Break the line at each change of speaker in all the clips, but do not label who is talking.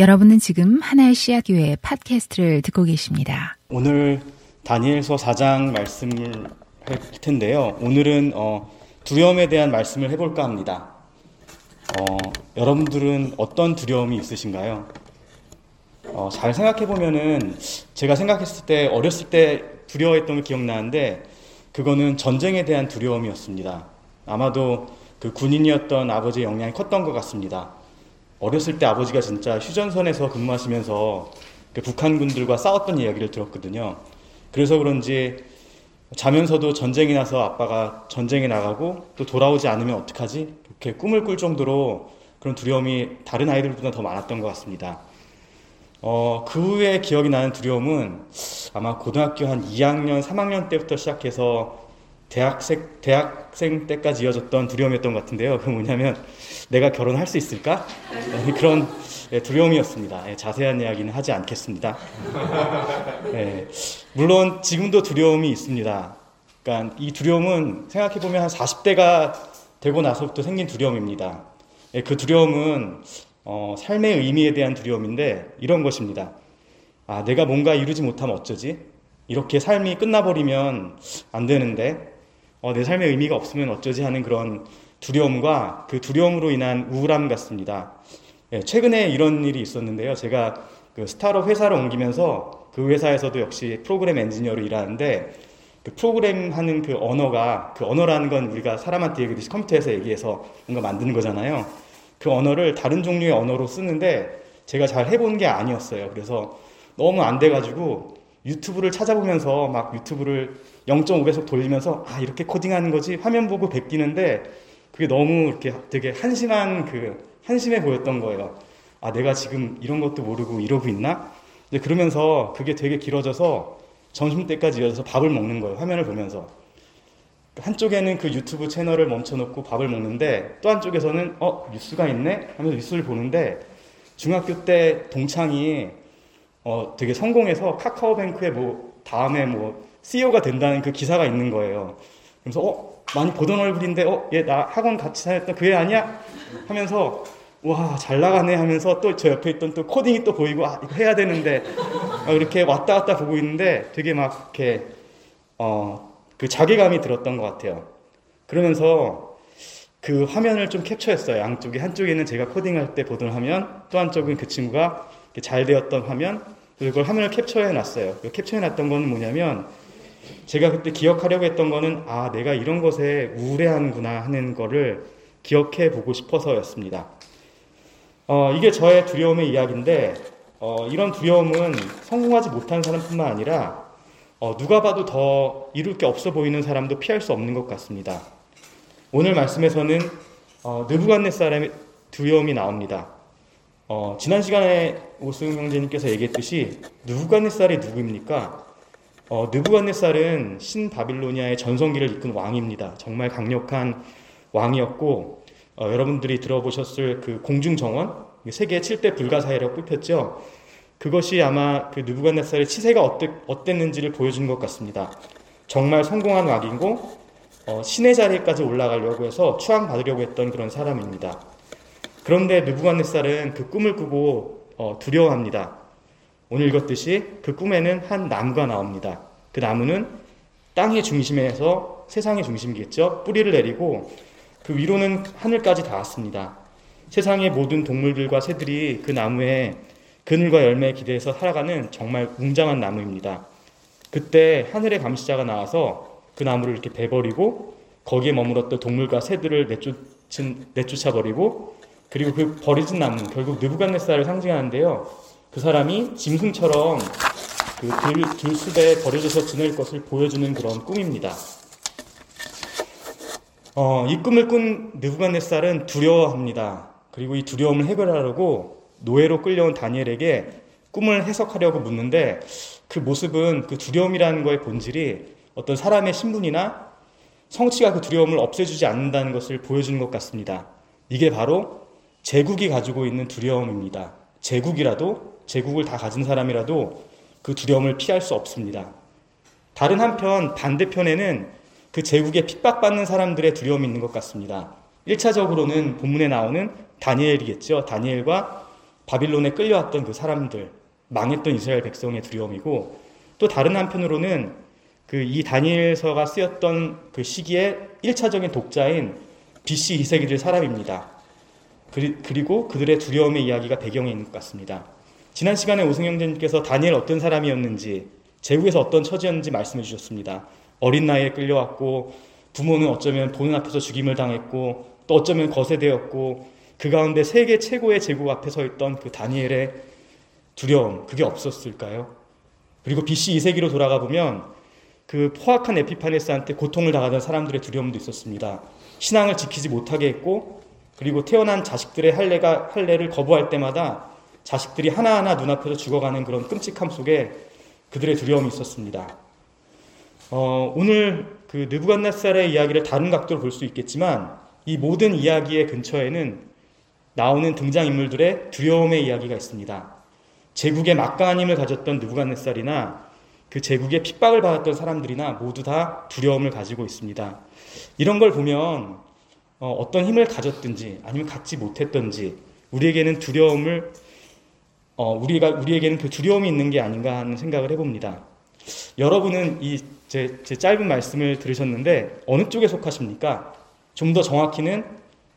여러분은 지금 하나의 씨앗 교회 팟캐스트를 듣고 계십니다.
오늘 다니엘서 4장 말씀을 할 텐데요. 오늘은 어, 두려움에 대한 말씀을 해볼까 합니다. 어, 여러분들은 어떤 두려움이 있으신가요? 어, 잘 생각해 보면은 제가 생각했을 때 어렸을 때 두려워했던 게 기억나는데 그거는 전쟁에 대한 두려움이었습니다. 아마도 그 군인이었던 아버지의 영향이 컸던 것 같습니다. 어렸을 때 아버지가 진짜 휴전선에서 근무하시면서 그 북한군들과 싸웠던 이야기를 들었거든요. 그래서 그런지 자면서도 전쟁이 나서 아빠가 전쟁에 나가고 또 돌아오지 않으면 어떡하지? 이렇게 꿈을 꿀 정도로 그런 두려움이 다른 아이들보다 더 많았던 것 같습니다. 어, 그 후에 기억이 나는 두려움은 아마 고등학교 한 2학년, 3학년 때부터 시작해서 대학생, 대학생 때까지 이어졌던 두려움이었던 것 같은데요. 그 뭐냐면 내가 결혼할 수 있을까? 그런 예, 두려움이었습니다. 예, 자세한 이야기는 하지 않겠습니다. 네, 물론 지금도 두려움이 있습니다. 그러니까 이 두려움은 생각해 보면 한 40대가 되고 나서부터 생긴 두려움입니다. 예, 그 두려움은 어, 삶의 의미에 대한 두려움인데 이런 것입니다. 아, 내가 뭔가 이루지 못하면 어쩌지? 이렇게 삶이 끝나버리면 안 되는데, 어, 내 삶의 의미가 없으면 어쩌지 하는 그런 두려움과 그 두려움으로 인한 우울함 같습니다. 예, 최근에 이런 일이 있었는데요. 제가 그 스타트업 회사를 옮기면서 그 회사에서도 역시 프로그램 엔지니어로 일하는데 그 프로그램 하는 그 언어가 그 언어라는 건 우리가 사람한테 얘기듯이 컴퓨터에서 얘기해서 뭔가 만드는 거잖아요. 그 언어를 다른 종류의 언어로 쓰는데 제가 잘 해본 게 아니었어요. 그래서 너무 안 돼가지고 유튜브를 찾아보면서 막 유튜브를 0.5배속 돌리면서 아 이렇게 코딩하는 거지 화면 보고 베끼는데 그게 너무 이렇게 되게 한심한 그 한심해 보였던 거예요. 아 내가 지금 이런 것도 모르고 이러고 있나? 이제 그러면서 그게 되게 길어져서 점심 때까지 이어서 밥을 먹는 거예요. 화면을 보면서 한쪽에는 그 유튜브 채널을 멈춰놓고 밥을 먹는데 또 한쪽에서는 어 뉴스가 있네 하면서 뉴스를 보는데 중학교 때 동창이 어 되게 성공해서 카카오뱅크에 뭐 다음에 뭐 CEO가 된다는 그 기사가 있는 거예요. 그래서 어 많이 보던 얼굴인데 어얘 나 학원 같이 다녔던 그 애 아니야? 하면서 와 잘 나가네 하면서 또 저 옆에 있던 또 코딩이 또 보이고 아 이거 해야 되는데 이렇게 왔다 갔다 보고 있는데 되게 막 이렇게 어 그 자괴감이 들었던 것 같아요. 그러면서 그 화면을 좀 캡처했어요. 양쪽에 한쪽에는 제가 코딩할 때 보던 화면, 또 한쪽은 그 친구가 잘 되었던 화면, 그걸 화면을 캡처해 놨어요. 캡처해 놨던 거는 뭐냐면 제가 그때 기억하려고 했던 거는 아 내가 이런 것에 우울해하는구나 하는 거를 기억해 보고 싶어서였습니다. 어, 이게 저의 두려움의 이야기인데 어, 이런 두려움은 성공하지 못한 사람뿐만 아니라 어, 누가 봐도 더 이룰 게 없어 보이는 사람도 피할 수 없는 것 같습니다. 오늘 말씀에서는 어, 느부갓네살의 두려움이 나옵니다. 어, 지난 시간에 오승 형제님께서 얘기했듯이 느부갓네살이 누구입니까? 어, 느부갓네살은 신바빌로니아의 전성기를 이끈 왕입니다. 정말 강력한 왕이었고 어, 여러분들이 들어보셨을 그 공중정원 세계 7대 불가사의라고 뽑혔죠. 그것이 아마 그 느부갓네살의 치세가 어땠, 어땠는지를 보여준 것 같습니다. 정말 성공한 왕이고 어, 신의 자리까지 올라가려고 해서 추앙 받으려고 했던 그런 사람입니다. 그런데 느부갓네살은 그 꿈을 꾸고 어, 두려워합니다. 오늘 읽었듯이 그 꿈에는 한 나무가 나옵니다. 그 나무는 땅의 중심에서 세상의 중심이겠죠. 뿌리를 내리고 그 위로는 하늘까지 닿았습니다. 세상의 모든 동물들과 새들이 그 나무에 그늘과 열매에 기대해서 살아가는 정말 웅장한 나무입니다. 그때 하늘의 감시자가 나와서 그 나무를 이렇게 베버리고 거기에 머물었던 동물과 새들을 내쫓은, 내쫓아버리고 그리고 그 버려진 나무 결국 느부갓네살을 상징하는데요. 그 사람이 짐승처럼 그 들, 들숲에 버려져서 지낼 것을 보여주는 그런 꿈입니다. 어, 이 꿈을 꾼 느부갓네살은 두려워합니다. 그리고 이 두려움을 해결하려고 노예로 끌려온 다니엘에게 꿈을 해석하려고 묻는데 그 모습은 그 두려움이라는 거의 본질이 어떤 사람의 신분이나 성취가 그 두려움을 없애주지 않는다는 것을 보여주는 것 같습니다. 이게 바로 제국이 가지고 있는 두려움입니다. 제국이라도, 제국을 다 가진 사람이라도 그 두려움을 피할 수 없습니다. 다른 한편, 반대편에는 그 제국에 핍박받는 사람들의 두려움이 있는 것 같습니다. 1차적으로는 본문에 나오는 다니엘이겠죠. 다니엘과 바빌론에 끌려왔던 그 사람들, 망했던 이스라엘 백성의 두려움이고 또 다른 한편으로는 그 이 다니엘서가 쓰였던 그 시기에 1차적인 독자인 BC 이세기들 사람입니다. 그리고 그들의 두려움의 이야기가 배경에 있는 것 같습니다. 지난 시간에 오승영님께서 다니엘 어떤 사람이었는지 제국에서 어떤 처지였는지 말씀해 주셨습니다. 어린 나이에 끌려왔고 부모는 어쩌면 보는 앞에서 죽임을 당했고 또 어쩌면 거세되었고 그 가운데 세계 최고의 제국 앞에 서 있던 그 다니엘의 두려움 그게 없었을까요? 그리고 BC 2세기로 돌아가 보면 그 포악한 에피파네스한테 고통을 당하던 사람들의 두려움도 있었습니다. 신앙을 지키지 못하게 했고 그리고 태어난 자식들의 할례가 할례를 거부할 때마다 자식들이 하나하나 눈앞에서 죽어가는 그런 끔찍함 속에 그들의 두려움이 있었습니다. 어, 오늘 그 느부갓네살의 이야기를 다른 각도로 볼 수 있겠지만 이 모든 이야기의 근처에는 나오는 등장인물들의 두려움의 이야기가 있습니다. 제국의 막강한 힘을 가졌던 느부갓네살이나 그 제국의 핍박을 받았던 사람들이나 모두 다 두려움을 가지고 있습니다. 이런 걸 보면 어, 떤 힘을 가졌든지 아니면 갖지 못했든지 우리에게는 두려움을 어, 우리가 우리에게는 그 두려움이 있는 게 아닌가 하는 생각을 해봅니다. 여러분은 이제 짧은 말씀을 들으셨는데 어느 쪽에 속하십니까? 좀 더 정확히는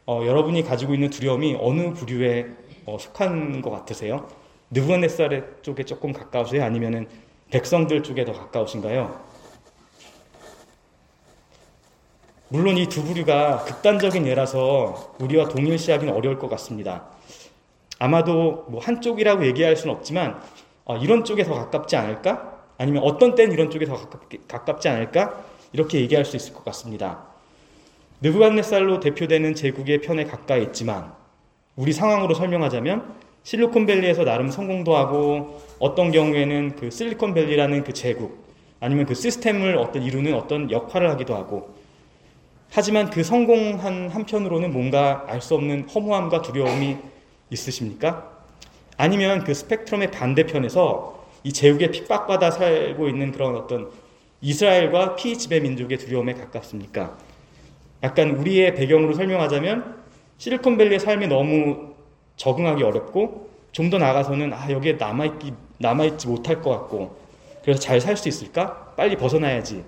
어, 여러분이 가지고 있는 두려움이 어느 부류에 어, 속한 것 같으세요? 느부갓네살 쪽에 조금 가까우세요? 아니면은 백성들 쪽에 더 가까우신가요? 물론 이 두 부류가 극단적인 예라서 우리와 동일시하기는 어려울 것 같습니다. 아마도 뭐 한쪽이라고 얘기할 수는 없지만 어, 이런 쪽에 더 가깝지 않을까? 아니면 어떤 때는 이런 쪽에 더 가깝, 지 않을까? 이렇게 얘기할 수 있을 것 같습니다. 느부갓네살로 대표되는 제국의 편에 가까이 있지만 우리 상황으로 설명하자면 실리콘밸리에서 나름 성공도 하고 어떤 경우에는 그 실리콘밸리라는 그 제국 아니면 그 시스템을 어떤 이루는 어떤 역할을 하기도 하고 하지만 그 성공한 한편으로는 뭔가 알 수 없는 허무함과 두려움이 있으십니까? 아니면 그 스펙트럼의 반대편에서 이 제국에 핍박받아 살고 있는 그런 어떤 이스라엘과 피지배 민족의 두려움에 가깝습니까? 약간 우리의 배경으로 설명하자면 실리콘밸리의 삶이 너무 적응하기 어렵고 좀 더 나가서는 아 여기에 남아있기 남아있지 못할 것 같고 그래서 잘 살 수 있을까? 빨리 벗어나야지.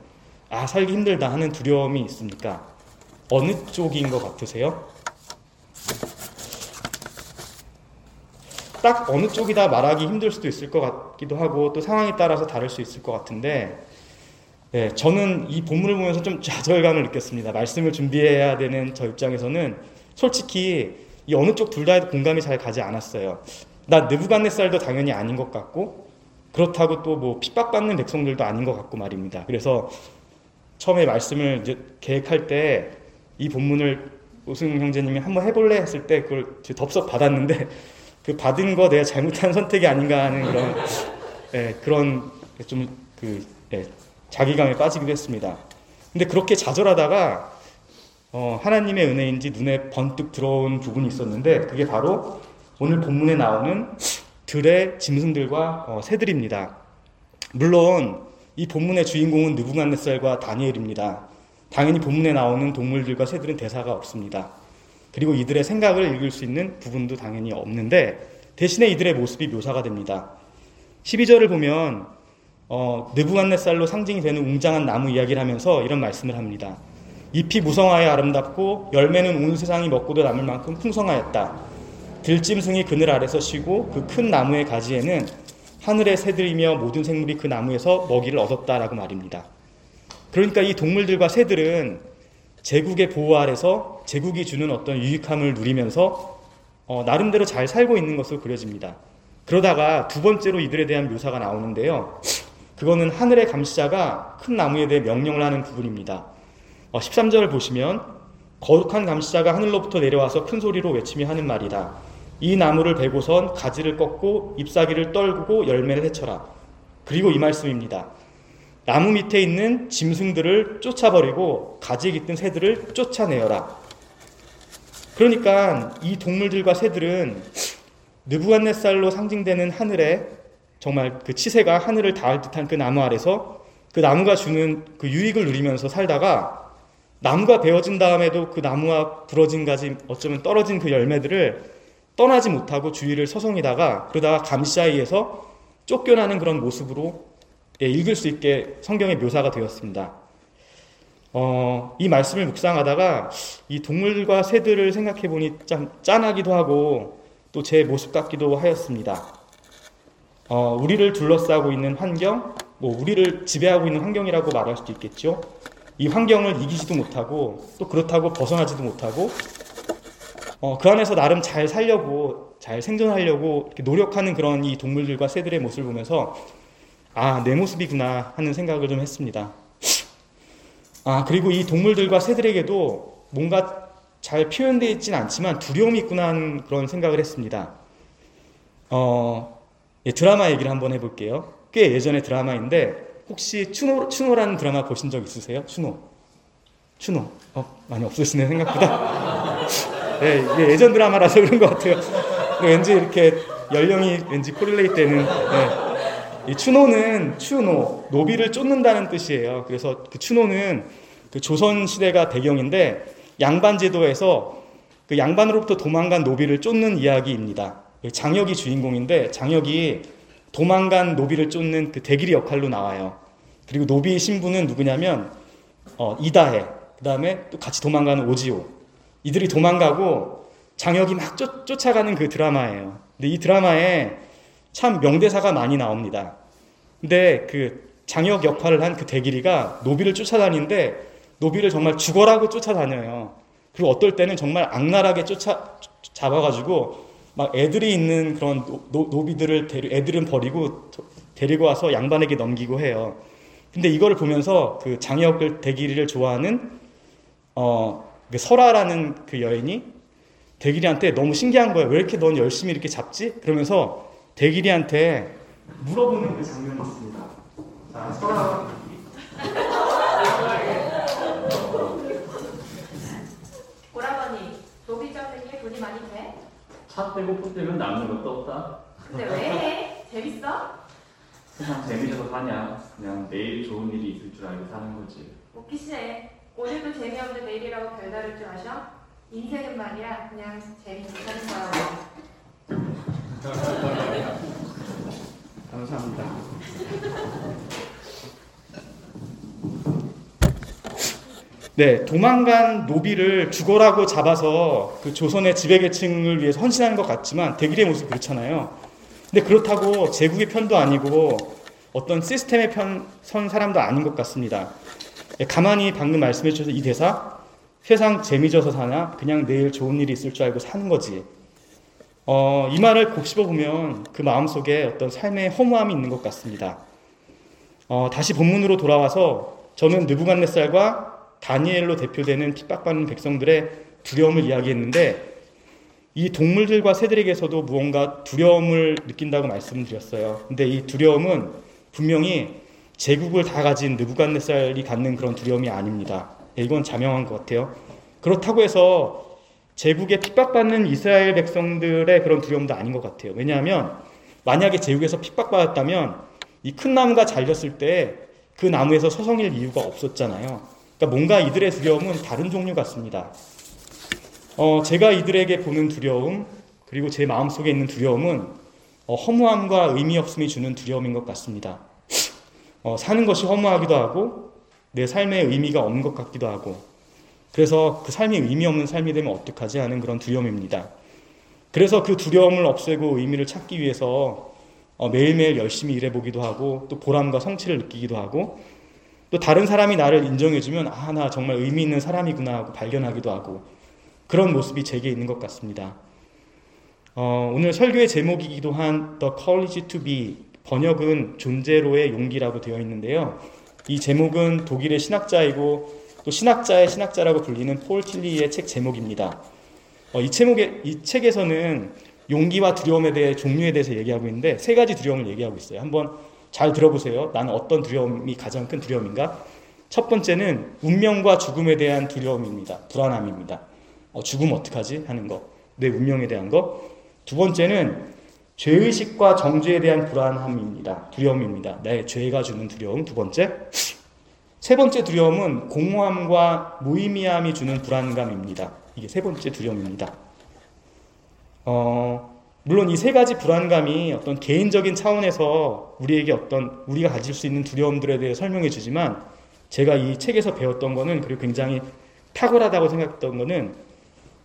아 살기 힘들다 하는 두려움이 있습니까? 어느 쪽인 것 같으세요? 딱 어느 쪽이다 말하기 힘들 수도 있을 것 같기도 하고 또 상황에 따라서 다를 수 있을 것 같은데 네, 저는 이 본문을 보면서 좀 좌절감을 느꼈습니다. 말씀을 준비해야 되는 저 입장에서는 솔직히 이 어느 쪽 둘 다 공감이 잘 가지 않았어요. 나 느부갓네살도 당연히 아닌 것 같고 그렇다고 또 뭐 핍박받는 백성들도 아닌 것 같고 말입니다. 그래서 처음에 말씀을 이제 계획할 때 이 본문을 우승 형제님이 한번 해볼래 했을 때 그걸 덥석 받았는데 그 받은 거 내가 잘못한 선택이 아닌가 하는 그런 예, 그런 좀그 예, 자기감에 빠지기도 했습니다. 근데 그렇게 좌절하다가 어, 하나님의 은혜인지 눈에 번뜩 들어온 부분이 있었는데 그게 바로 오늘 본문에 나오는 들의 짐승들과 어, 새들입니다. 물론 이 본문의 주인공은 느부갓네살과 다니엘입니다. 당연히 본문에 나오는 동물들과 새들은 대사가 없습니다. 그리고 이들의 생각을 읽을 수 있는 부분도 당연히 없는데 대신에 이들의 모습이 묘사가 됩니다. 12절을 보면 어, 느부갓네살로 상징이 되는 웅장한 나무 이야기를 하면서 이런 말씀을 합니다. 잎이 무성하여 아름답고 열매는 온 세상이 먹고도 남을 만큼 풍성하였다. 들짐승이 그늘 아래서 쉬고 그 큰 나무의 가지에는 하늘의 새들이며 모든 생물이 그 나무에서 먹이를 얻었다라고 말입니다. 그러니까 이 동물들과 새들은 제국의 보호 아래서 제국이 주는 어떤 유익함을 누리면서 어, 나름대로 잘 살고 있는 것으로 그려집니다. 그러다가 두 번째로 이들에 대한 묘사가 나오는데요. 그거는 하늘의 감시자가 큰 나무에 대해 명령을 하는 부분입니다. 13절을 어, 보시면 거룩한 감시자가 하늘로부터 내려와서 큰 소리로 외치며 하는 말이다. 이 나무를 베고선 가지를 꺾고 잎사귀를 떨구고 열매를 해쳐라. 그리고 이 말씀입니다. 나무 밑에 있는 짐승들을 쫓아버리고 가지에 깃든 새들을 쫓아내어라. 그러니까 이 동물들과 새들은 느부갓네살로 상징되는 하늘에 정말 그 치새가 하늘을 닿을 듯한 그 나무 아래서 그 나무가 주는 그 유익을 누리면서 살다가 나무가 베어진 다음에도 그 나무와 부러진 가지 어쩌면 떨어진 그 열매들을 떠나지 못하고 주위를 서성이다가 그러다가 감시자에서 쫓겨나는 그런 모습으로 예, 읽을 수 있게 성경의 묘사가 되었습니다. 어, 이 말씀을 묵상하다가 이 동물과 새들을 생각해 보니 참 짠하기도 하고 또 제 모습 같기도 하였습니다. 어, 우리를 둘러싸고 있는 환경, 뭐 우리를 지배하고 있는 환경이라고 말할 수도 있겠죠. 이 환경을 이기지도 못하고 또 그렇다고 벗어나지도 못하고 어, 그 안에서 나름 잘 살려고 잘 생존하려고 노력하는 그런 이 동물들과 새들의 모습을 보면서 아 내 모습이구나 하는 생각을 좀 했습니다. 아 그리고 이 동물들과 새들에게도 뭔가 잘 표현되어 있지는 않지만 두려움이 있구나 하는 그런 생각을 했습니다. 어, 예, 드라마 얘기를 한번 해볼게요. 꽤 예전의 드라마인데 혹시 추노, 추노라는 드라마 보신 적 있으세요? 추노. 추노. 어, 많이 없으시네, 생각보다. 네, 이게 예전 드라마라서 그런 것 같아요. 왠지 이렇게 연령이 왠지 correlate 되는. 네. 이 추노는 추노, 노비를 쫓는다는 뜻이에요. 그래서 그 추노는 그 조선 시대가 배경인데 양반 제도에서 그 양반으로부터 도망간 노비를 쫓는 이야기입니다. 장혁이 주인공인데 장혁이 도망간 노비를 쫓는 그 대길이 역할로 나와요. 그리고 노비의 신부는 누구냐면 어, 이다해. 그 다음에 또 같이 도망가는 오지호. 이들이 도망가고 장혁이 막 쫓, 쫓아가는 그 드라마예요. 근데 이 드라마에 참 명대사가 많이 나옵니다. 근데 그 장혁 역할을 한 그 대길이가 노비를 쫓아다니는데 노비를 정말 죽어라고 쫓아다녀요. 그리고 어떨 때는 정말 악랄하게 쫓아 잡아가지고 막 애들이 있는 그런 노, 비들을 데리, 애들은 버리고 데리고 와서 양반에게 넘기고 해요. 근데 이거를 보면서 그 장혁을 대길이를 좋아하는 어, 그 설아라는 그 여인이 대길이한테 너무 신기한 거예요. 왜 이렇게 넌 열심히 이렇게 잡지? 그러면서 대길이한테 물어보는 그 장면이 있습니다. 자, 설아.
오라버니, 노비 자생에 돈이 많이 돼?
차 떼고 풋 떼면 남는 것도 없다.
근데 왜 해? 재밌어?
세상 재미져서 사냐. 그냥 내일 좋은 일이 있을 줄 알고 사는 거지.
웃기시네. 오늘도 재미없는 내일이라고 별다를 줄 아셔? 인생은 말이야, 그냥 재미있게 사는 거야.
감사합니다. 네, 도망간 노비를 죽어라고 잡아서 그 조선의 지배계층을 위해서 헌신하는 것 같지만 대길의 모습 그렇잖아요. 근데 그렇다고 제국의 편도 아니고 어떤 시스템의 편 선 사람도 아닌 것 같습니다. 네, 가만히 방금 말씀해 주셔서 이 대사 세상 재미져서 사냐 그냥 내일 좋은 일이 있을 줄 알고 사는 거지. 어, 이 말을 곱씹어 보면 그 마음속에 어떤 삶의 허무함이 있는 것 같습니다. 어, 다시 본문으로 돌아와서 저는 느부갓네살과 다니엘로 대표되는 핍박받는 백성들의 두려움을 이야기했는데 이 동물들과 새들에게서도 무언가 두려움을 느낀다고 말씀을 드렸어요. 근데 이 두려움은 분명히 제국을 다 가진 느부갓네살이 갖는 그런 두려움이 아닙니다. 예, 이건 자명한 것 같아요. 그렇다고 해서 제국에 핍박받는 이스라엘 백성들의 그런 두려움도 아닌 것 같아요. 왜냐하면 만약에 제국에서 핍박받았다면 이 큰 나무가 잘렸을 때 그 나무에서 서성일 이유가 없었잖아요. 그러니까 뭔가 이들의 두려움은 다른 종류 같습니다. 어, 제가 이들에게 보는 두려움, 그리고 제 마음속에 있는 두려움은 어, 허무함과 의미 없음이 주는 두려움인 것 같습니다. 어, 사는 것이 허무하기도 하고, 내 삶에 의미가 없는 것 같기도 하고, 그래서 그 삶이 의미 없는 삶이 되면 어떡하지 하는 그런 두려움입니다. 그래서 그 두려움을 없애고 의미를 찾기 위해서 어, 매일매일 열심히 일해보기도 하고, 또 보람과 성취를 느끼기도 하고, 또 다른 사람이 나를 인정해주면 아, 나 정말 의미 있는 사람이구나 하고 발견하기도 하고 그런 모습이 제게 있는 것 같습니다. 어, 오늘 설교의 제목이기도 한 The Courage to Be 번역은 존재로의 용기라고 되어 있는데요. 이 제목은 독일의 신학자이고 또 신학자의 신학자라고 불리는 폴 틸리의 책 제목입니다. 어, 이 제목에 이 책에서는 용기와 두려움에 대해 종류에 대해서 얘기하고 있는데 세 가지 두려움을 얘기하고 있어요. 한번 잘 들어보세요. 나는 어떤 두려움이 가장 큰 두려움인가? 첫 번째는 운명과 죽음에 대한 두려움입니다. 불안함입니다. 어, 죽으면 어떡하지? 하는 거. 내 운명에 대한 거. 두 번째는 죄의식과 정죄에 대한 불안함입니다. 두려움입니다. 내 죄가 주는 두려움. 두 번째. 세 번째 두려움은 공허함과 무의미함이 주는 불안감입니다. 이게 세 번째 두려움입니다. 어, 물론 이 세 가지 불안감이 어떤 개인적인 차원에서 우리에게 어떤 우리가 가질 수 있는 두려움들에 대해 설명해 주지만 제가 이 책에서 배웠던 거는 그리고 굉장히 탁월하다고 생각했던 거는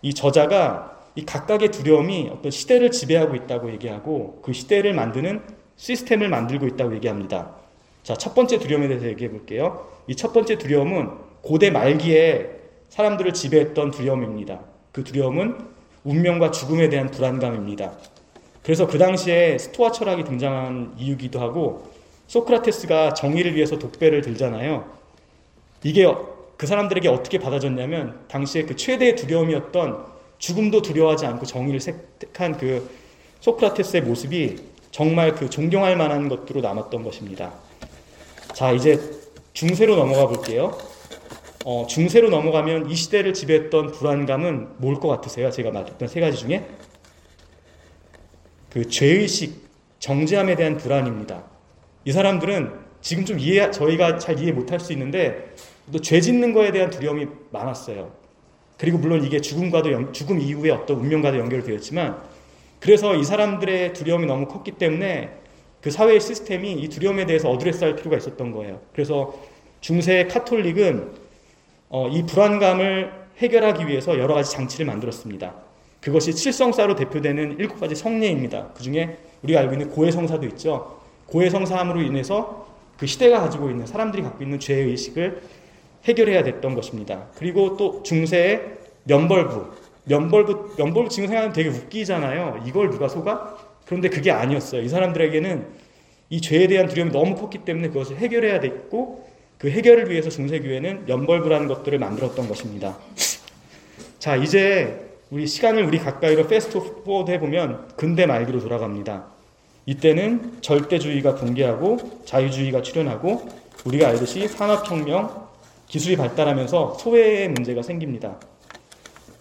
이 저자가 이 각각의 두려움이 어떤 시대를 지배하고 있다고 얘기하고 그 시대를 만드는 시스템을 만들고 있다고 얘기합니다. 자, 첫 번째 두려움에 대해서 얘기해 볼게요. 이 첫 번째 두려움은 고대 말기에 사람들을 지배했던 두려움입니다. 그 두려움은 운명과 죽음에 대한 불안감입니다. 그래서 그 당시에 스토아 철학이 등장한 이유기도 하고 소크라테스가 정의를 위해서 독배를 들잖아요. 이게 그 사람들에게 어떻게 받아졌냐면 당시에 그 최대의 두려움이었던 죽음도 두려워하지 않고 정의를 택한 그 소크라테스의 모습이 정말 그 존경할 만한 것으로 남았던 것입니다. 자, 이제 중세로 넘어가 볼게요. 어, 중세로 넘어가면 이 시대를 지배했던 불안감은 뭘 것 같으세요? 제가 말했던 세 가지 중에 그 죄의식, 정죄함에 대한 불안입니다. 이 사람들은 지금 좀 이해, 저희가 잘 이해 못할 수 있는데 또 죄 짓는 거에 대한 두려움이 많았어요. 그리고 물론 이게 죽음과도 연, 죽음 이후에 어떤 운명과도 연결되었지만 그래서 이 사람들의 두려움이 너무 컸기 때문에 그 사회의 시스템이 이 두려움에 대해서 어드레스할 필요가 있었던 거예요. 그래서 중세 카톨릭은 어, 이 불안감을 해결하기 위해서 여러 가지 장치를 만들었습니다. 그것이 칠성사로 대표되는 일곱 가지 성례입니다. 그 중에 우리가 알고 있는 고해성사도 있죠. 고해성사함으로 인해서 그 시대가 가지고 있는 사람들이 갖고 있는 죄의 의식을 해결해야 됐던 것입니다. 그리고 또 중세의 면벌부, 면벌부, 면벌부 지금 생각하면 되게 웃기잖아요. 이걸 누가 속아? 그런데 그게 아니었어요. 이 사람들에게는 이 죄에 대한 두려움이 너무 컸기 때문에 그것을 해결해야 됐고 그 해결을 위해서 중세교회는 면벌부라는 것들을 만들었던 것입니다. 자, 이제 우리 시간을 우리 가까이로 fast forward 해보면 근대 말기로 돌아갑니다. 이때는 절대주의가 붕괴하고 자유주의가 출현하고 우리가 알듯이 산업혁명, 기술이 발달하면서 소외의 문제가 생깁니다.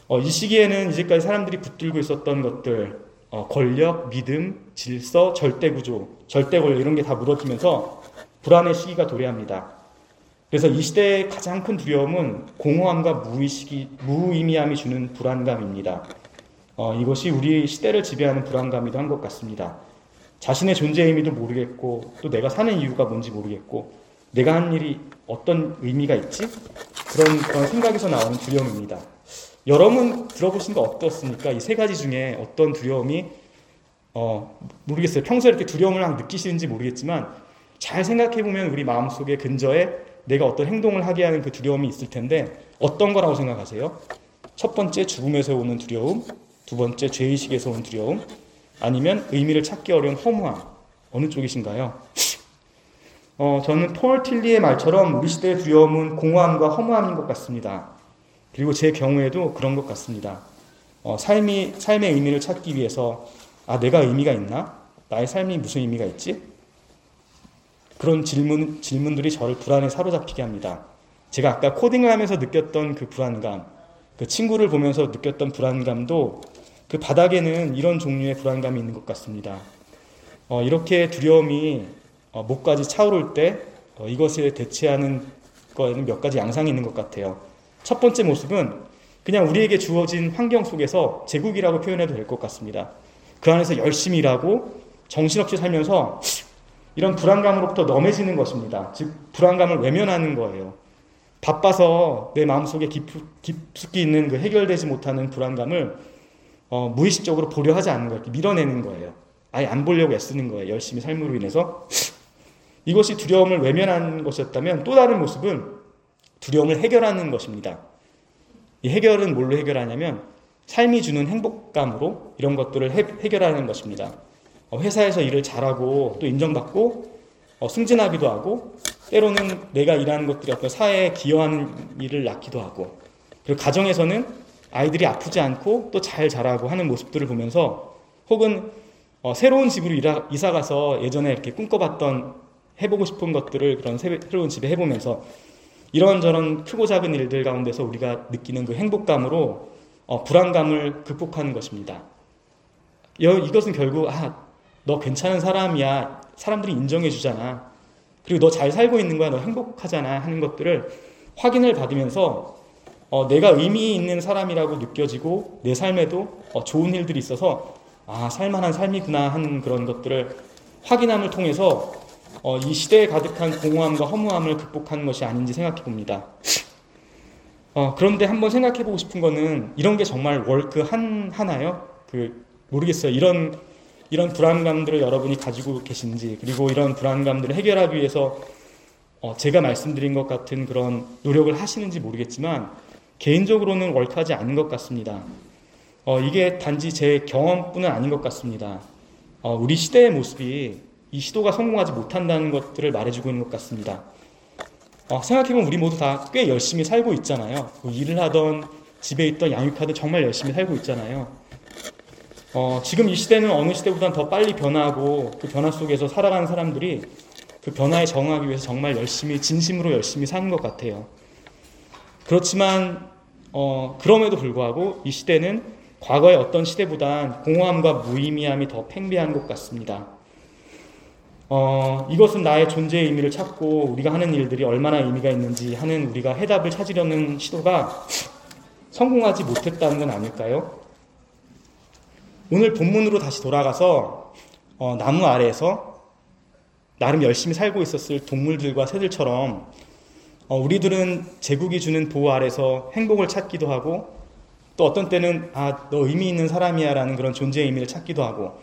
어, 이 시기에는 이제까지 사람들이 붙들고 있었던 것들, 어, 권력, 믿음, 질서, 절대 구조, 절대 권력 이런 게 다 무너지면서 불안의 시기가 도래합니다. 그래서 이 시대의 가장 큰 두려움은 공허함과 무의식이, 무의미함이 주는 불안감입니다. 어, 이것이 우리 시대를 지배하는 불안감이도 한 것 같습니다. 자신의 존재 의미도 모르겠고, 또 내가 사는 이유가 뭔지 모르겠고, 내가 한 일이 어떤 의미가 있지? 그런, 그런 생각에서 나오는 두려움입니다. 여러분 들어보신 거 어떻습니까? 이 세 가지 중에 어떤 두려움이, 어, 모르겠어요. 평소에 이렇게 두려움을 느끼시는지 모르겠지만, 잘 생각해 보면 우리 마음속에 근저에 내가 어떤 행동을 하게 하는 그 두려움이 있을 텐데 어떤 거라고 생각하세요? 첫 번째 죽음에서 오는 두려움, 두 번째 죄의식에서 오는 두려움, 아니면 의미를 찾기 어려운 허무함 어느 쪽이신가요? 어, 저는 폴 틸리의 말처럼 우리 시대의 두려움은 공허함과 허무함인 것 같습니다. 그리고 제 경우에도 그런 것 같습니다. 어, 삶이 삶의 의미를 찾기 위해서 아 내가 의미가 있나? 나의 삶이 무슨 의미가 있지? 그런 질문, 질문들이 저를 불안에 사로잡히게 합니다. 제가 아까 코딩을 하면서 느꼈던 그 불안감, 그 친구를 보면서 느꼈던 불안감도 그 바닥에는 이런 종류의 불안감이 있는 것 같습니다. 어, 이렇게 두려움이 어, 목까지 차오를 때 어, 이것에 대체하는 거에는 몇 가지 양상이 있는 것 같아요. 첫 번째 모습은 그냥 우리에게 주어진 환경 속에서 제국이라고 표현해도 될 것 같습니다. 그 안에서 열심히 일하고 정신없이 살면서 이런 불안감으로부터 넘해지는 것입니다. 즉, 불안감을 외면하는 거예요. 바빠서 내 마음속에 깊, 깊숙이 있는 그 해결되지 못하는 불안감을 어, 무의식적으로 보려 하지 않는 거예요. 밀어내는 거예요. 아예 안 보려고 애쓰는 거예요. 열심히 삶으로 인해서. 이것이 두려움을 외면하는 것이었다면 또 다른 모습은 두려움을 해결하는 것입니다. 이 해결은 뭘로 해결하냐면 삶이 주는 행복감으로 이런 것들을 해, 해결하는 것입니다. 어, 회사에서 일을 잘하고 또 인정받고 어, 승진하기도 하고 때로는 내가 일하는 것들이 어떤 사회에 기여하는 일을 낳기도 하고 그리고 가정에서는 아이들이 아프지 않고 또 잘 자라고 하는 모습들을 보면서 혹은 어, 새로운 집으로 이라, 이사 가서 예전에 이렇게 꿈꿔봤던 해보고 싶은 것들을 그런 새로운 집에 해보면서 이런저런 크고 작은 일들 가운데서 우리가 느끼는 그 행복감으로 어, 불안감을 극복하는 것입니다. 이것은 결국 아, 너 괜찮은 사람이야. 사람들이 인정해 주잖아. 그리고 너 잘 살고 있는 거야. 너 행복하잖아. 하는 것들을 확인을 받으면서 어, 내가 의미 있는 사람이라고 느껴지고 내 삶에도 어, 좋은 일들이 있어서 아 살만한 삶이구나 하는 그런 것들을 확인함을 통해서 어, 이 시대에 가득한 공허함과 허무함을 극복하는 것이 아닌지 생각해 봅니다. 어, 그런데 한번 생각해 보고 싶은 거는 이런 게 정말 월크 한 하나요? 그 모르겠어요. 이런 이런 불안감들을 여러분이 가지고 계신지 그리고 이런 불안감들을 해결하기 위해서 어, 제가 말씀드린 것 같은 그런 노력을 하시는지 모르겠지만 개인적으로는 월크하지 않는 것 같습니다. 어, 이게 단지 제 경험뿐은 아닌 것 같습니다. 어, 우리 시대의 모습이 이 시도가 성공하지 못한다는 것들을 말해주고 있는 것 같습니다. 어, 생각해보면 우리 모두 다 꽤 열심히 살고 있잖아요. 뭐 일을 하던 집에 있던 양육하던 정말 열심히 살고 있잖아요. 어, 지금 이 시대는 어느 시대보다 더 빨리 변화하고 그 변화 속에서 살아가는 사람들이 그 변화에 적응하기 위해서 정말 열심히 진심으로 열심히 사는 것 같아요. 그렇지만 어, 그럼에도 불구하고 이 시대는 과거의 어떤 시대보단 공허함과 무의미함이 더 팽배한 것 같습니다. 어, 이것은 나의 존재의 의미를 찾고 우리가 하는 일들이 얼마나 의미가 있는지 하는 우리가 해답을 찾으려는 시도가 성공하지 못했다는 건 아닐까요? 오늘 본문으로 다시 돌아가서 어, 나무 아래에서 나름 열심히 살고 있었을 동물들과 새들처럼 어, 우리들은 제국이 주는 보호 아래서 행복을 찾기도 하고 또 어떤 때는 아, 너 의미 있는 사람이야 라는 그런 존재의 의미를 찾기도 하고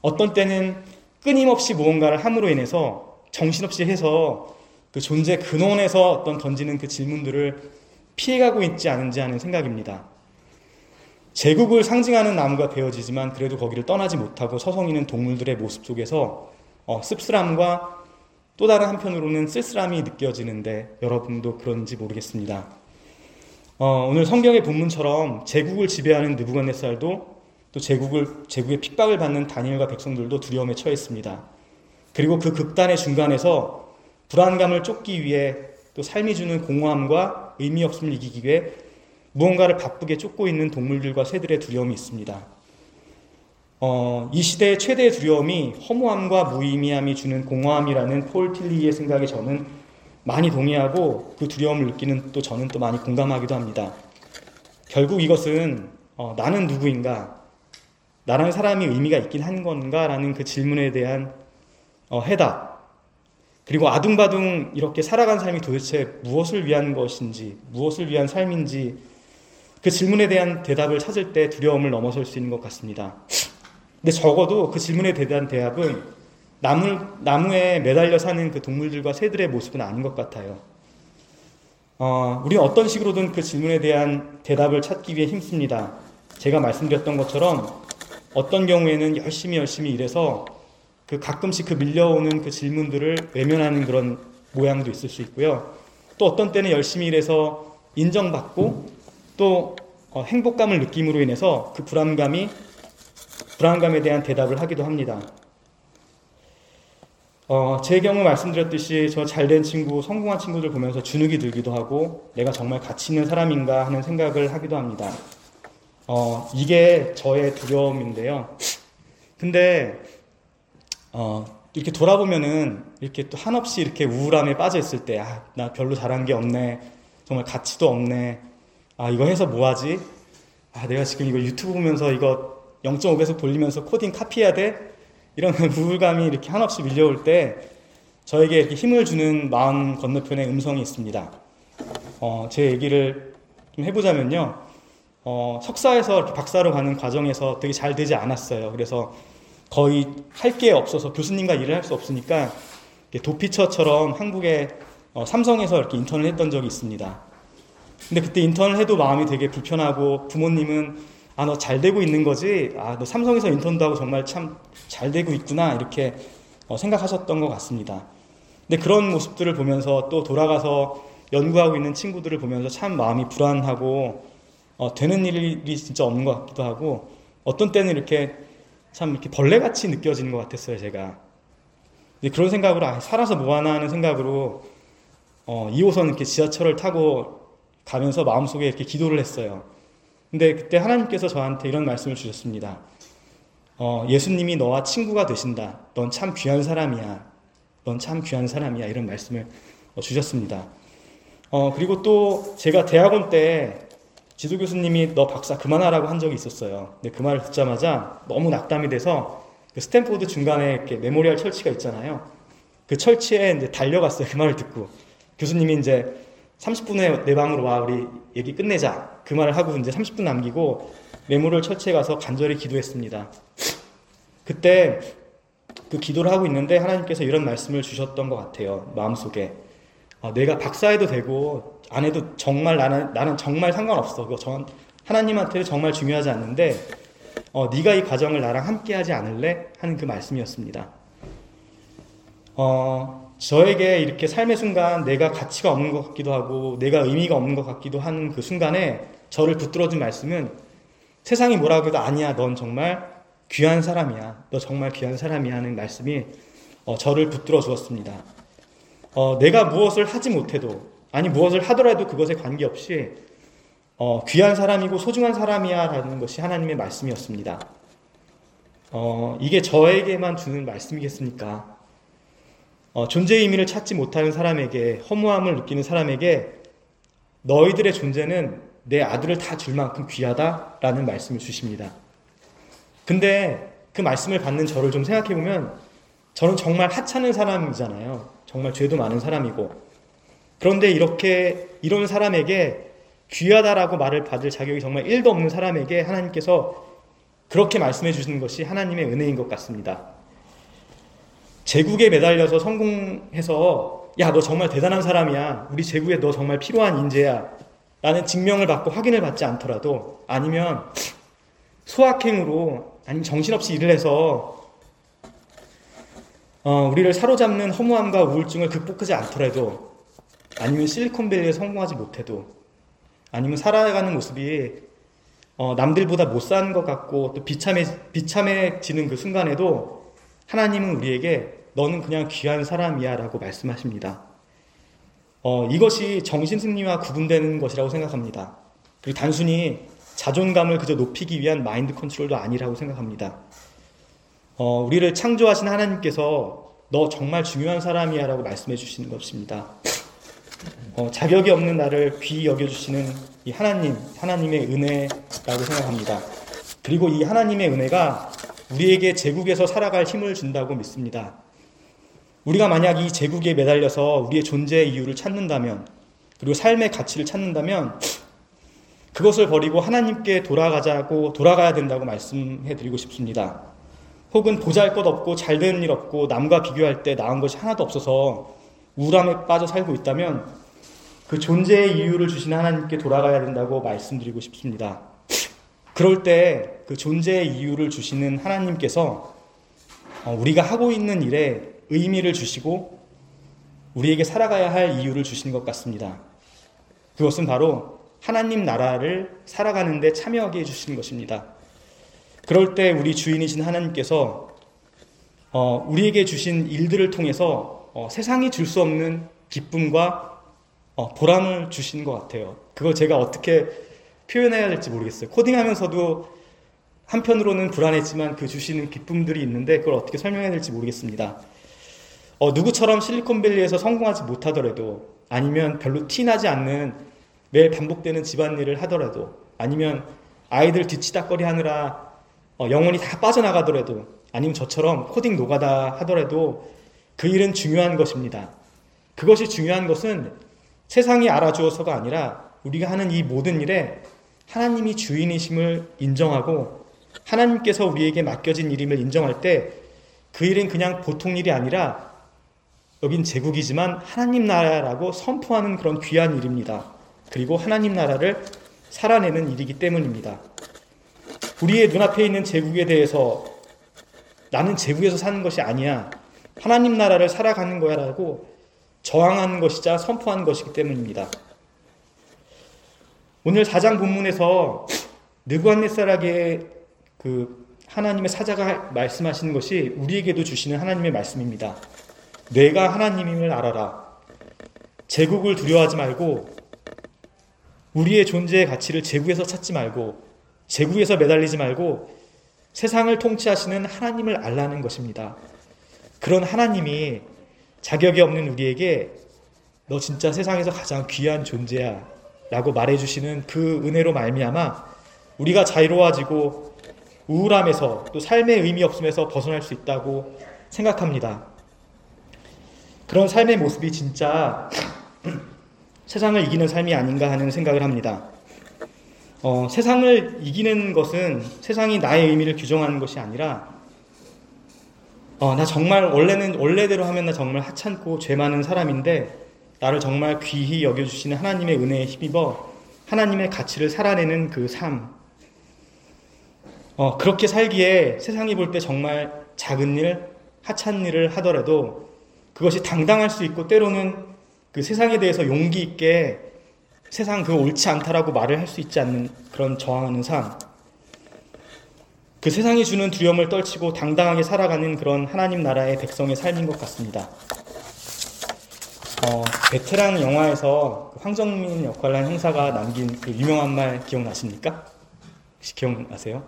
어떤 때는 끊임없이 무언가를 함으로 인해서 정신없이 해서 그 존재 근원에서 어떤 던지는 그 질문들을 피해가고 있지 않은지 하는 생각입니다. 제국을 상징하는 나무가 되어지지만 그래도 거기를 떠나지 못하고 서성이는 동물들의 모습 속에서 어, 씁쓸함과 또 다른 한편으로는 쓸쓸함이 느껴지는데 여러분도 그런지 모르겠습니다. 어, 오늘 성경의 본문처럼 제국을 지배하는 느부갓네살도 또 제국을 제국의 핍박을 받는 다니엘과 백성들도 두려움에 처했습니다. 그리고 그 극단의 중간에서 불안감을 쫓기 위해 또 삶이 주는 공허함과 의미 없음을 이기기 위해 무언가를 바쁘게 쫓고 있는 동물들과 새들의 두려움이 있습니다. 어, 이 시대의 최대의 두려움이 허무함과 무의미함이 주는 공허함이라는 폴 틸리의 생각에 저는 많이 동의하고 그 두려움을 느끼는 또 저는 또 많이 공감하기도 합니다. 결국 이것은 어, 나는 누구인가? 나라는 사람이 의미가 있긴 한 건가라는 그 질문에 대한 어, 해답. 그리고 아둥바둥 이렇게 살아간 삶이 도대체 무엇을 위한 것인지, 무엇을 위한 삶인지 그 질문에 대한 대답을 찾을 때 두려움을 넘어설 수 있는 것 같습니다. 근데 적어도 그 질문에 대한 대답은 나무, 나무에 매달려 사는 그 동물들과 새들의 모습은 아닌 것 같아요. 어, 우리는 어떤 식으로든 그 질문에 대한 대답을 찾기 위해 힘씁니다. 제가 말씀드렸던 것처럼 어떤 경우에는 열심히 열심히 일해서 그 가끔씩 그 밀려오는 그 질문들을 외면하는 그런 모양도 있을 수 있고요. 또 어떤 때는 열심히 일해서 인정받고 또 어, 행복감을 느낌으로 인해서 그 불안감이 불안감에 대한 대답을 하기도 합니다. 어, 제 경우 말씀드렸듯이 저 잘된 친구, 성공한 친구들 보면서 주눅이 들기도 하고 내가 정말 가치 있는 사람인가 하는 생각을 하기도 합니다. 어, 이게 저의 두려움인데요. 근데, 어, 이렇게 돌아보면은 이렇게 또 한없이 이렇게 우울함에 빠져 있을 때, 아, 나 별로 잘한 게 없네. 정말 가치도 없네. 아, 이거 해서 뭐 하지? 아, 내가 지금 이거 유튜브 보면서 이거 0.5배속 돌리면서 코딩 카피해야 돼? 이런 우울감이 이렇게 한없이 밀려올 때 저에게 이렇게 힘을 주는 마음 건너편에 음성이 있습니다. 어, 제 얘기를 좀 해보자면요. 어, 석사에서 박사로 가는 과정에서 되게 잘 되지 않았어요. 그래서 거의 할 게 없어서 교수님과 일을 할 수 없으니까 도피처처럼 한국의 어, 삼성에서 이렇게 인턴을 했던 적이 있습니다. 근데 그때 인턴을 해도 마음이 되게 불편하고 부모님은 아, 너 잘 되고 있는 거지? 아, 너 삼성에서 인턴도 하고 정말 참 잘 되고 있구나. 이렇게 어, 생각하셨던 것 같습니다. 근데 그런 모습들을 보면서 또 돌아가서 연구하고 있는 친구들을 보면서 참 마음이 불안하고 어, 되는 일이 진짜 없는 것 같기도 하고 어떤 때는 이렇게 참 이렇게 벌레같이 느껴지는 것 같았어요, 제가. 그런 생각으로 아, 살아서 뭐 하나 하는 생각으로 어, 2호선 이렇게 지하철을 타고 가면서 마음속에 이렇게 기도를 했어요. 근데 그때 하나님께서 저한테 이런 말씀을 주셨습니다. 어, 예수님이 너와 친구가 되신다. 넌 참 귀한 사람이야. 넌 참 귀한 사람이야. 이런 말씀을 어, 주셨습니다. 어, 그리고 또 제가 대학원 때 지도 교수님이 너 박사 그만하라고 한 적이 있었어요. 근데 그 말을 듣자마자 너무 낙담이 돼서 그 스탠포드 중간에 이렇게 Memorial Church가 있잖아요. 그 church에 이제 달려갔어요. 그 말을 듣고. 교수님이 이제 30분에 내 방으로 와. 우리 얘기 끝내자. 그 말을 하고 이제 30분 남기고 Memorial Church에 가서 간절히 기도했습니다. 그때 그 기도를 하고 있는데 하나님께서 이런 말씀을 주셨던 것 같아요. 마음속에. 어, 내가 박사해도 되고 안 해도 정말 나는 나는 정말 상관없어. 그거 전 하나님한테는 정말 중요하지 않는데 어, 네가 이 과정을 나랑 함께하지 않을래 하는 그 말씀이었습니다. 어, 저에게 이렇게 삶의 순간 내가 가치가 없는 것 같기도 하고 내가 의미가 없는 것 같기도 하는 그 순간에 저를 붙들어준 말씀은 세상이 뭐라고 해도 아니야. 넌 정말 귀한 사람이야. 너 정말 귀한 사람이야 하는 말씀이 어, 저를 붙들어 주었습니다. 어, 내가 무엇을 하지 못해도 아니 무엇을 하더라도 그것에 관계없이 어, 귀한 사람이고 소중한 사람이야라는 것이 하나님의 말씀이었습니다. 어, 이게 저에게만 주는 말씀이겠습니까? 어, 존재의 의미를 찾지 못하는 사람에게 허무함을 느끼는 사람에게 너희들의 존재는 내 아들을 다 줄 만큼 귀하다라는 말씀을 주십니다. 근데 그 말씀을 받는 저를 좀 생각해 보면 저는 정말 하찮은 사람이잖아요. 정말 죄도 많은 사람이고. 그런데 이렇게 이런 사람에게 귀하다라고 말을 받을 자격이 정말 1도 없는 사람에게 하나님께서 그렇게 말씀해 주시는 것이 하나님의 은혜인 것 같습니다. 제국에 매달려서 성공해서 야, 너 정말 대단한 사람이야. 우리 제국에 너 정말 필요한 인재야. 라는 증명을 받고 확인을 받지 않더라도 아니면 소확행으로 아니면 정신없이 일을 해서 어, 우리를 사로잡는 허무함과 우울증을 극복하지 않더라도 아니면 실리콘밸리에 성공하지 못해도 아니면 살아가는 모습이 어, 남들보다 못 사는 것 같고 또 비참해, 비참해지는 그 순간에도 하나님은 우리에게 너는 그냥 귀한 사람이야 라고 말씀하십니다. 어, 이것이 정신승리와 구분되는 것이라고 생각합니다. 그리고 단순히 자존감을 그저 높이기 위한 마인드 컨트롤도 아니라고 생각합니다. 어, 우리를 창조하신 하나님께서 너 정말 중요한 사람이야 라고 말씀해 주시는 것입니다. 어, 자격이 없는 나를 귀히 여겨주시는 이 하나님, 하나님의 은혜라고 생각합니다. 그리고 이 하나님의 은혜가 우리에게 제국에서 살아갈 힘을 준다고 믿습니다. 우리가 만약 이 제국에 매달려서 우리의 존재의 이유를 찾는다면, 그리고 삶의 가치를 찾는다면, 그것을 버리고 하나님께 돌아가자고 돌아가야 된다고 말씀해 드리고 싶습니다. 혹은 보잘 것 없고 잘 되는 일 없고 남과 비교할 때 나은 것이 하나도 없어서 우울함에 빠져 살고 있다면 그 존재의 이유를 주신 하나님께 돌아가야 된다고 말씀드리고 싶습니다. 그럴 때 그 존재의 이유를 주시는 하나님께서 어, 우리가 하고 있는 일에 의미를 주시고 우리에게 살아가야 할 이유를 주시는 것 같습니다. 그것은 바로 하나님 나라를 살아가는데 참여하게 해주시는 것입니다. 그럴 때 우리 주인이신 하나님께서 어, 우리에게 주신 일들을 통해서 어, 세상이 줄 수 없는 기쁨과 어, 보람을 주시는 것 같아요. 그걸 제가 어떻게 표현해야 될지 모르겠어요. 코딩하면서도 한편으로는 불안했지만 그 주시는 기쁨들이 있는데 그걸 어떻게 설명해야 될지 모르겠습니다. 어, 누구처럼 실리콘밸리에서 성공하지 못하더라도 아니면 별로 티나지 않는 매일 반복되는 집안일을 하더라도 아니면 아이들 뒤치다거리 하느라 어, 영혼이 다 빠져나가더라도 아니면 저처럼 코딩 노가다 하더라도 그 일은 중요한 것입니다. 그것이 중요한 것은 세상이 알아주어서가 아니라 우리가 하는 이 모든 일에 하나님이 주인이심을 인정하고 하나님께서 우리에게 맡겨진 일임을 인정할 때 그 일은 그냥 보통 일이 아니라 여긴 제국이지만 하나님 나라라고 선포하는 그런 귀한 일입니다. 그리고 하나님 나라를 살아내는 일이기 때문입니다. 우리의 눈앞에 있는 제국에 대해서 나는 제국에서 사는 것이 아니야. 하나님 나라를 살아가는 거야 라고 저항하는 것이자 선포하는 것이기 때문입니다. 오늘 사장 본문에서 느부갓네살에게 그 하나님의 사자가 말씀하시는 것이 우리에게도 주시는 하나님의 말씀입니다. 내가 하나님임을 알아라. 제국을 두려워하지 말고 우리의 존재의 가치를 제국에서 찾지 말고 제국에서 매달리지 말고 세상을 통치하시는 하나님을 알라는 것입니다. 그런 하나님이 자격이 없는 우리에게 너 진짜 세상에서 가장 귀한 존재야. 라고 말해주시는 그 은혜로 말미암아 우리가 자유로워지고 우울함에서 또 삶의 의미 없음에서 벗어날 수 있다고 생각합니다. 그런 삶의 모습이 진짜 세상을 이기는 삶이 아닌가 하는 생각을 합니다. 어, 세상을 이기는 것은 세상이 나의 의미를 규정하는 것이 아니라 어, 나 정말 원래는 원래대로 하면 나 정말 하찮고 죄 많은 사람인데 나를 정말 귀히 여겨주시는 하나님의 은혜에 힘입어 하나님의 가치를 살아내는 그 삶. 어, 그렇게 살기에 세상이 볼 때 정말 작은 일, 하찮은 일을 하더라도 그것이 당당할 수 있고 때로는 그 세상에 대해서 용기 있게 세상 그 옳지 않다라고 말을 할 수 있지 않는 그런 저항하는 삶. 그 세상이 주는 두려움을 떨치고 당당하게 살아가는 그런 하나님 나라의 백성의 삶인 것 같습니다. 어, 베테랑 영화에서 그 황정민 역할을 한 형사가 남긴 그 유명한 말 기억나십니까? 혹시 기억나세요?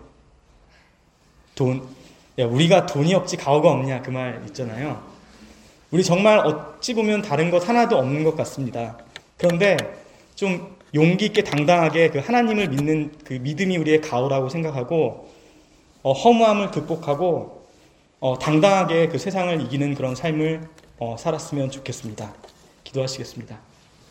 돈. 야, 우리가 돈이 없지 가오가 없냐 그 말 있잖아요. 우리 정말 어찌 보면 다른 것 하나도 없는 것 같습니다. 그런데 좀 용기 있게 당당하게 그 하나님을 믿는 그 믿음이 우리의 가오라고 생각하고 어, 허무함을 극복하고 어, 당당하게 그 세상을 이기는 그런 삶을 어, 살았으면 좋겠습니다. 기도하시겠습니다.